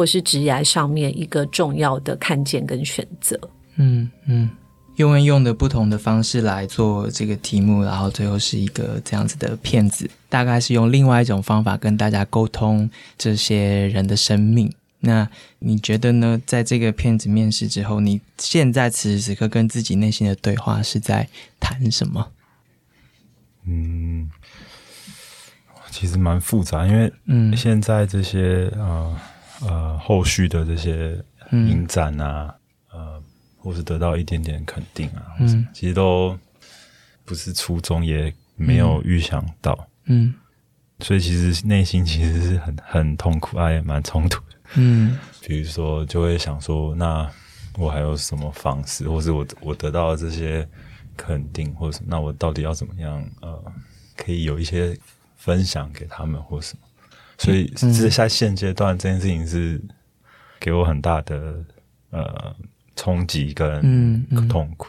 或是职业上面一个重要的看见跟选择。嗯嗯。因为用的不同的方式来做这个题目，然后最后是一个这样子的片子，大概是用另外一种方法跟大家沟通这些人的生命。那你觉得呢？在这个片子面试之后，你现在此时此刻跟自己内心的对话是在谈什么？嗯，其实蛮复杂，因为嗯，现在这些呃呃后续的这些影展啊。呃或是得到一点点肯定啊，嗯，其实都不是初衷，也没有预想到，嗯，所以其实内心其实是很 很痛苦，也蛮冲突的，嗯，比如说就会想说，那我还有什么方式，或是我我得到这些肯定，或者那我到底要怎么样，呃，可以有一些分享给他们或什么，所以是在现阶段这件事情是给我很大的呃。冲击跟痛苦。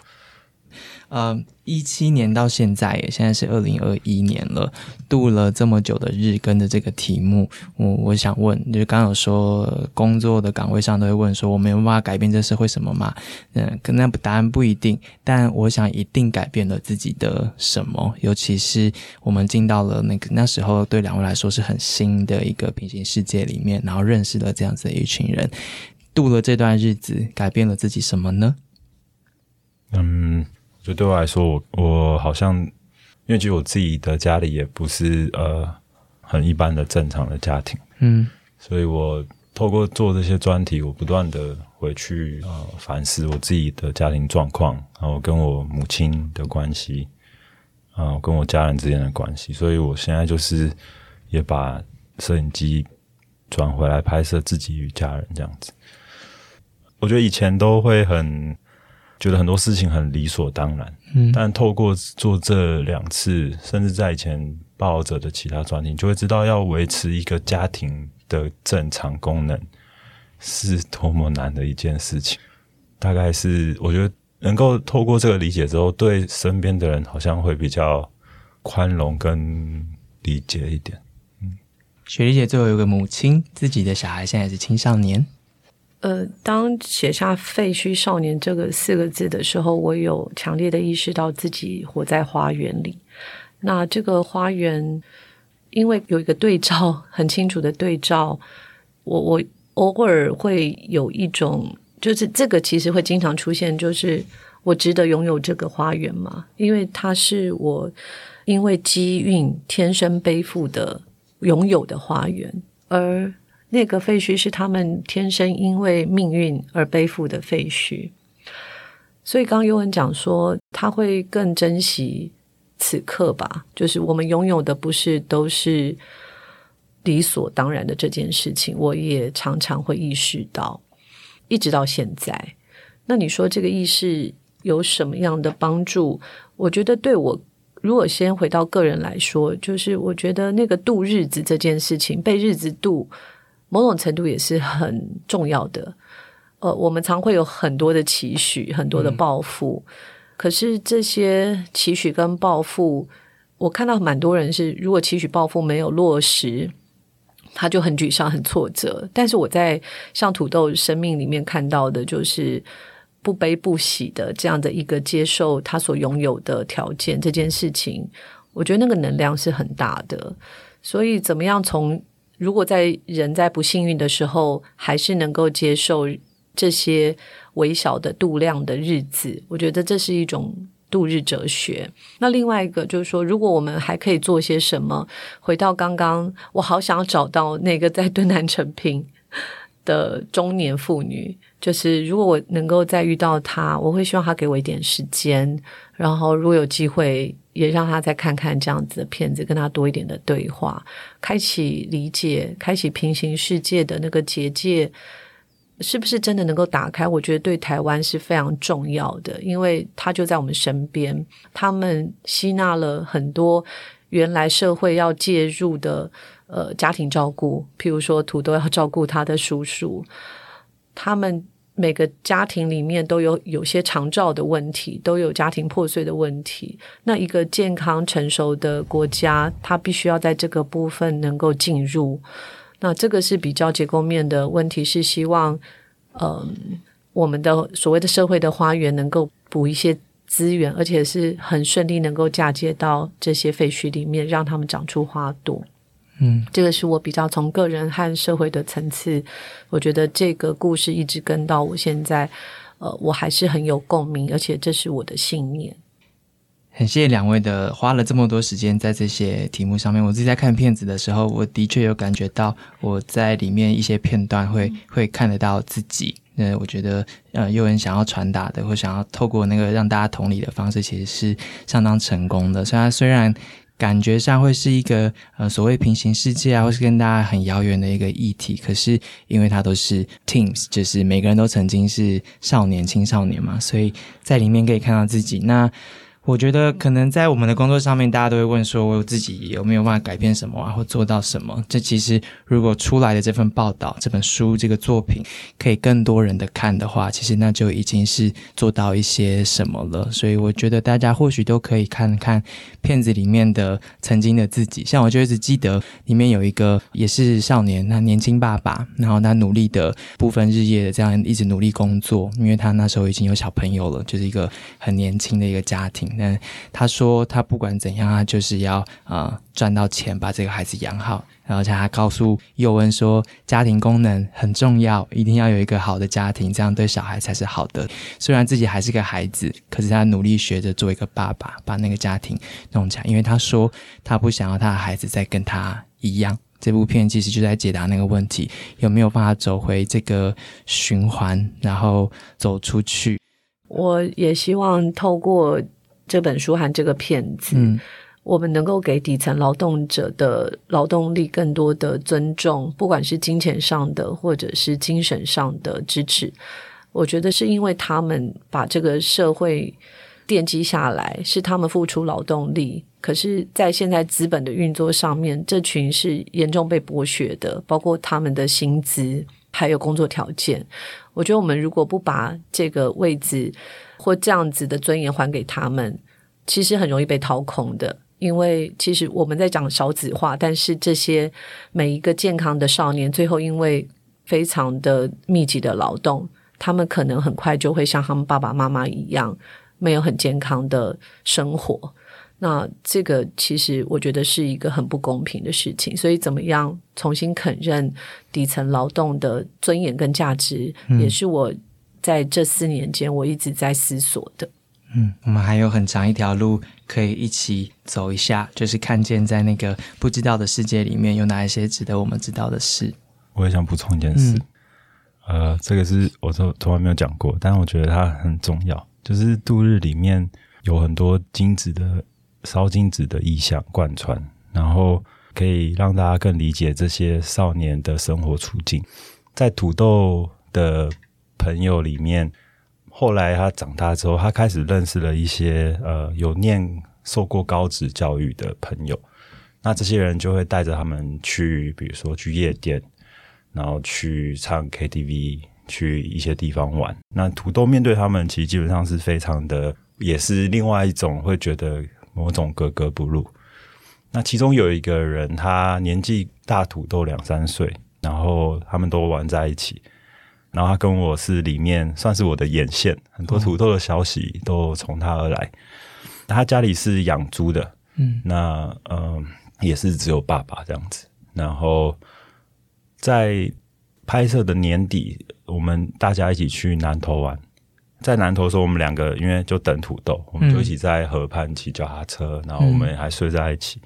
呃，一七年到现在，现在是二零二一年了，度了这么久的日，跟着这个题目，我我想问，就是刚有说工作的岗位上都会问说，我没有办法改变这社会什么嘛？嗯，可能答案不一定，但我想一定改变了自己的什么，尤其是我们进到了那个那时候，对两位来说是很新的一个平行世界里面，然后认识了这样子的一群人。度了这段日子，改变了自己什么呢？嗯，就对我来说，我我好像，因为其实我自己的家里也不是呃很一般的正常的家庭，嗯，所以我透过做这些专题，我不断的回去呃反思我自己的家庭状况，然后跟我母亲的关系，啊，跟我家人之间的关系，所以我现在就是也把摄影机转回来拍摄自己与家人这样子。我觉得以前都会很觉得很多事情很理所当然，嗯，但透过做这两次，甚至在以前报者的其他专题，就会知道要维持一个家庭的正常功能是多么难的一件事情。大概是我觉得能够透过这个理解之后，对身边的人好像会比较宽容跟理解一点。嗯，雪莉姐最后有个母亲，自己的小孩现在是青少年。呃，当写下“废墟少年”这个四个字的时候，我有强烈的意识到自己活在花园里。那这个花园，因为有一个对照，很清楚的对照，我我偶尔会有一种，就是这个其实会经常出现，就是我值得拥有这个花园吗？因为它是我因为机运天生背负的拥有的花园，而。那个废墟是他们天生因为命运而背负的废墟，所以刚刚尤文讲说他会更珍惜此刻吧，就是我们拥有的不是都是理所当然的这件事情，我也常常会意识到，一直到现在。那你说这个意识有什么样的帮助？我觉得对我，如果先回到个人来说，就是我觉得那个度日子这件事情，被日子度。某种程度也是很重要的。呃，我们常会有很多的期许，很多的抱负，可是这些期许跟抱负，我看到蛮多人是，如果期许抱负没有落实，他就很沮丧、很挫折。但是我在像土豆生命里面看到的，就是不悲不喜的这样的一个接受他所拥有的条件这件事情，我觉得那个能量是很大的。所以，怎么样从如果在人在不幸运的时候，还是能够接受。这些微小的度量的日子，我觉得这是一种度日哲学。那另外一个就是说，如果我们还可以做些什么？回到刚刚，我好想要找到那个在敦南成品的中年妇女。就是如果我能够再遇到他，我会希望他给我一点时间，然后如果有机会，也让他再看看这样子的片子，跟他多一点的对话，开启理解，开启平行世界的那个结界。是不是真的能够打开？我觉得对台湾是非常重要的，因为他就在我们身边。他们吸纳了很多原来社会要介入的呃家庭照顾，譬如说土豆要照顾他的叔叔。他们每个家庭里面都有有些长照的问题，都有家庭破碎的问题。那一个健康成熟的国家，它必须要在这个部分能够进入。那这个是比较结构面的问题，是希望，嗯，我们的所谓的社会的花园能够补一些资源，而且是很顺利能够嫁接到这些废墟里面，让他们长出花朵。嗯，这个是我比较从个人和社会的层次，我觉得这个故事一直跟到我现在，呃，我还是很有共鸣，而且这是我的信念。很谢谢两位的花了这么多时间在这些题目上面。我自己在看片子的时候，我的确有感觉到我在里面一些片段会会看得到自己。那我觉得，呃，有人想要传达的，或想要透过那个让大家同理的方式，其实是相当成功的。虽然虽然感觉上会是一个呃所谓平行世界啊，或是跟大家很遥远的一个议题，可是因为它都是 teens，就是每个人都曾经是少年、青少年嘛，所以在里面可以看到自己。那我觉得可能在我们的工作上面，大家都会问说，我自己有没有办法改变什么啊，或做到什么？这其实如果出来的这份报道、这本书、这个作品，可以更多人的看的话，其实那就已经是做到一些什么了。所以我觉得大家或许都可以看看片子里面的曾经的自己。像我就一直记得里面有一个也是少年，那年轻爸爸，然后他努力的部分日夜的这样一直努力工作，因为他那时候已经有小朋友了，就是一个很年轻的一个家庭。那他说，他不管怎样，他就是要啊赚到钱，把这个孩子养好。然后他告诉佑恩说，家庭功能很重要，一定要有一个好的家庭，这样对小孩才是好的。虽然自己还是个孩子，可是他努力学着做一个爸爸，把那个家庭弄起来。因为他说，他不想要他的孩子再跟他一样。这部片其实就在解答那个问题：有没有办法走回这个循环，然后走出去？我也希望透过。这本书和这个片子，我们能够给底层劳动者的劳动力更多的尊重，不管是金钱上的或者是精神上的支持。我觉得是因为他们把这个社会奠基下来，是他们付出劳动力。可是，在现在资本的运作上面，这群是严重被剥削的，包括他们的薪资还有工作条件。我觉得，我们如果不把这个位置，或这样子的尊严还给他们，其实很容易被掏空的。因为其实我们在讲少子化，但是这些每一个健康的少年，最后因为非常的密集的劳动，他们可能很快就会像他们爸爸妈妈一样，没有很健康的生活。那这个其实我觉得是一个很不公平的事情。所以，怎么样重新肯认底层劳动的尊严跟价值，也是我。在这四年间，我一直在思索的。嗯，我们还有很长一条路可以一起走一下，就是看见在那个不知道的世界里面有哪一些值得我们知道的事。我也想补充一件事，呃，这个是我从从来没有讲过，但我觉得它很重要。就是度日里面有很多精子的烧金子的意象贯穿，然后可以让大家更理解这些少年的生活处境。在土豆的。朋友里面，后来他长大之后，他开始认识了一些呃有念受过高职教育的朋友。那这些人就会带着他们去，比如说去夜店，然后去唱 KTV，去一些地方玩。那土豆面对他们，其实基本上是非常的，也是另外一种会觉得某种格格不入。那其中有一个人，他年纪大土豆两三岁，然后他们都玩在一起，然后他跟我是里面算是我的眼线，很多土豆的消息都从他而来。他家里是养猪的，嗯，那嗯也是只有爸爸这样子。然后在拍摄的年底，我们大家一起去南头玩。在南投的时候，我们两个因为就等土豆，我们就一起在河畔骑脚踏车，然后我们还睡在一起。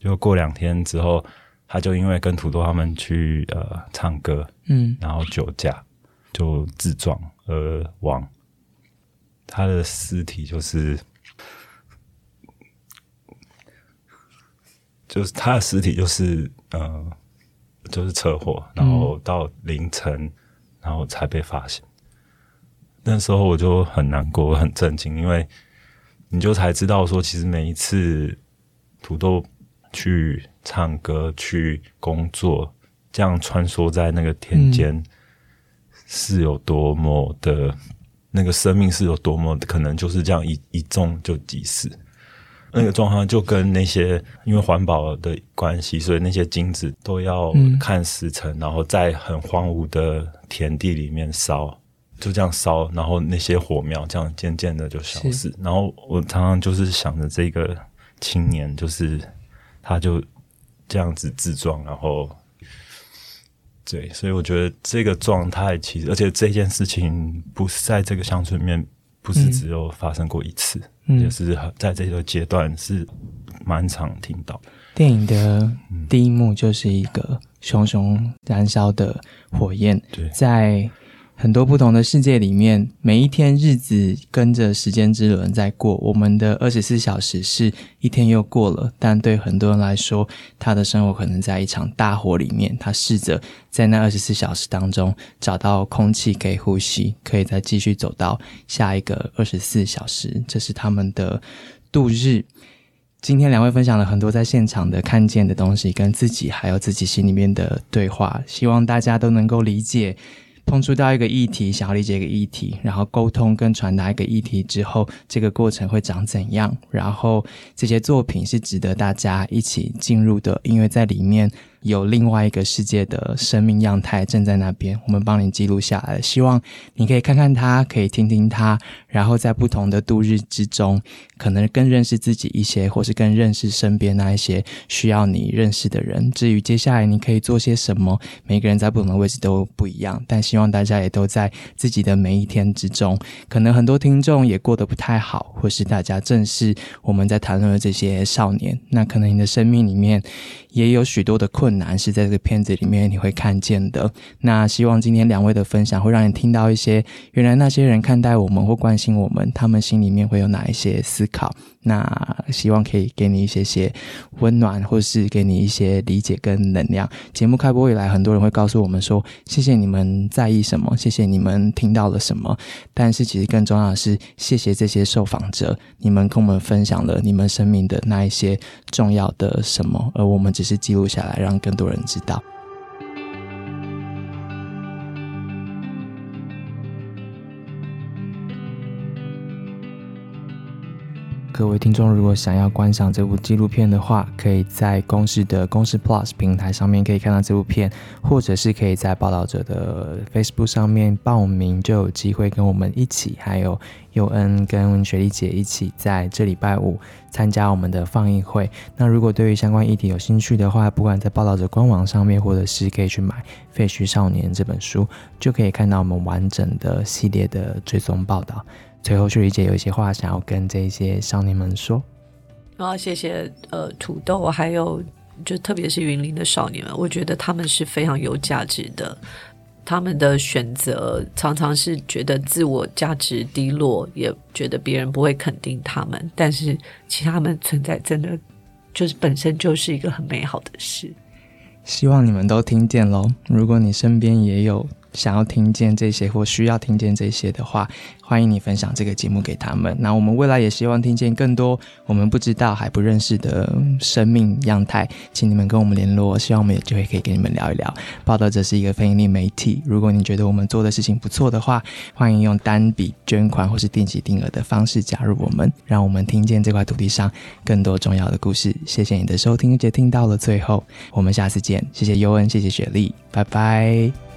就过两天之后，他就因为跟土豆他们去呃唱歌，嗯，然后酒驾就自撞而亡。他的尸体就是，就是他的尸体就是呃，就是车祸，然后到凌晨，然后才被发现。那时候我就很难过，很震惊，因为你就才知道说，其实每一次土豆。去唱歌，去工作，这样穿梭在那个田间，是有多么的，那个生命是有多么可能就是这样一一中就即死。那个状况就跟那些因为环保的关系，所以那些金子都要看时辰，然后在很荒芜的田地里面烧，就这样烧，然后那些火苗这样渐渐的就消失。然后我常常就是想着这个青年，就是。他就这样子自撞，然后对，所以我觉得这个状态其实，而且这件事情不是在这个乡村里面，不是只有发生过一次，也是在这个阶段是蛮常听到。电影的第一幕就是一个熊熊燃烧的火焰，在。很多不同的世界里面，每一天日子跟着时间之轮在过。我们的二十四小时是一天又过了，但对很多人来说，他的生活可能在一场大火里面。他试着在那二十四小时当中找到空气可以呼吸，可以再继续走到下一个二十四小时。这是他们的度日。今天两位分享了很多在现场的看见的东西，跟自己还有自己心里面的对话。希望大家都能够理解。碰触到一个议题，想要理解一个议题，然后沟通跟传达一个议题之后，这个过程会长怎样？然后这些作品是值得大家一起进入的，因为在里面。有另外一个世界的生命样态正在那边，我们帮你记录下来。希望你可以看看它，可以听听它，然后在不同的度日之中，可能更认识自己一些，或是更认识身边那一些需要你认识的人。至于接下来你可以做些什么，每个人在不同的位置都不一样。但希望大家也都在自己的每一天之中。可能很多听众也过得不太好，或是大家正是我们在谈论的这些少年。那可能你的生命里面也有许多的困。难是在这个片子里面你会看见的。那希望今天两位的分享会让你听到一些，原来那些人看待我们或关心我们，他们心里面会有哪一些思考。那希望可以给你一些些温暖，或是给你一些理解跟能量。节目开播以来，很多人会告诉我们说：“谢谢你们在意什么，谢谢你们听到了什么。”但是其实更重要的是，谢谢这些受访者，你们跟我们分享了你们生命的那一些重要的什么，而我们只是记录下来，让更多人知道。各位听众，如果想要观赏这部纪录片的话，可以在公视的公视 Plus 平台上面可以看到这部片，或者是可以在报道者的 Facebook 上面报名，就有机会跟我们一起，还有佑恩跟雪莉姐一起在这礼拜五参加我们的放映会。那如果对于相关议题有兴趣的话，不管在报道者官网上面，或者是可以去买《废墟少年》这本书，就可以看到我们完整的系列的追踪报道。最后，雪莉姐有一些话想要跟这些少年们说。然后，谢谢呃土豆，还有就特别是云林的少年们，我觉得他们是非常有价值的。他们的选择常常是觉得自我价值低落，也觉得别人不会肯定他们。但是，其他们存在真的就是本身就是一个很美好的事。希望你们都听见喽。如果你身边也有。想要听见这些或需要听见这些的话，欢迎你分享这个节目给他们。那我们未来也希望听见更多我们不知道还不认识的生命样态，请你们跟我们联络，希望我们有机会可以跟你们聊一聊。报道者是一个非盈利媒体，如果你觉得我们做的事情不错的话，欢迎用单笔捐款或是定期定额的方式加入我们，让我们听见这块土地上更多重要的故事。谢谢你的收听，而且听到了最后，我们下次见。谢谢尤恩，谢谢雪莉，拜拜。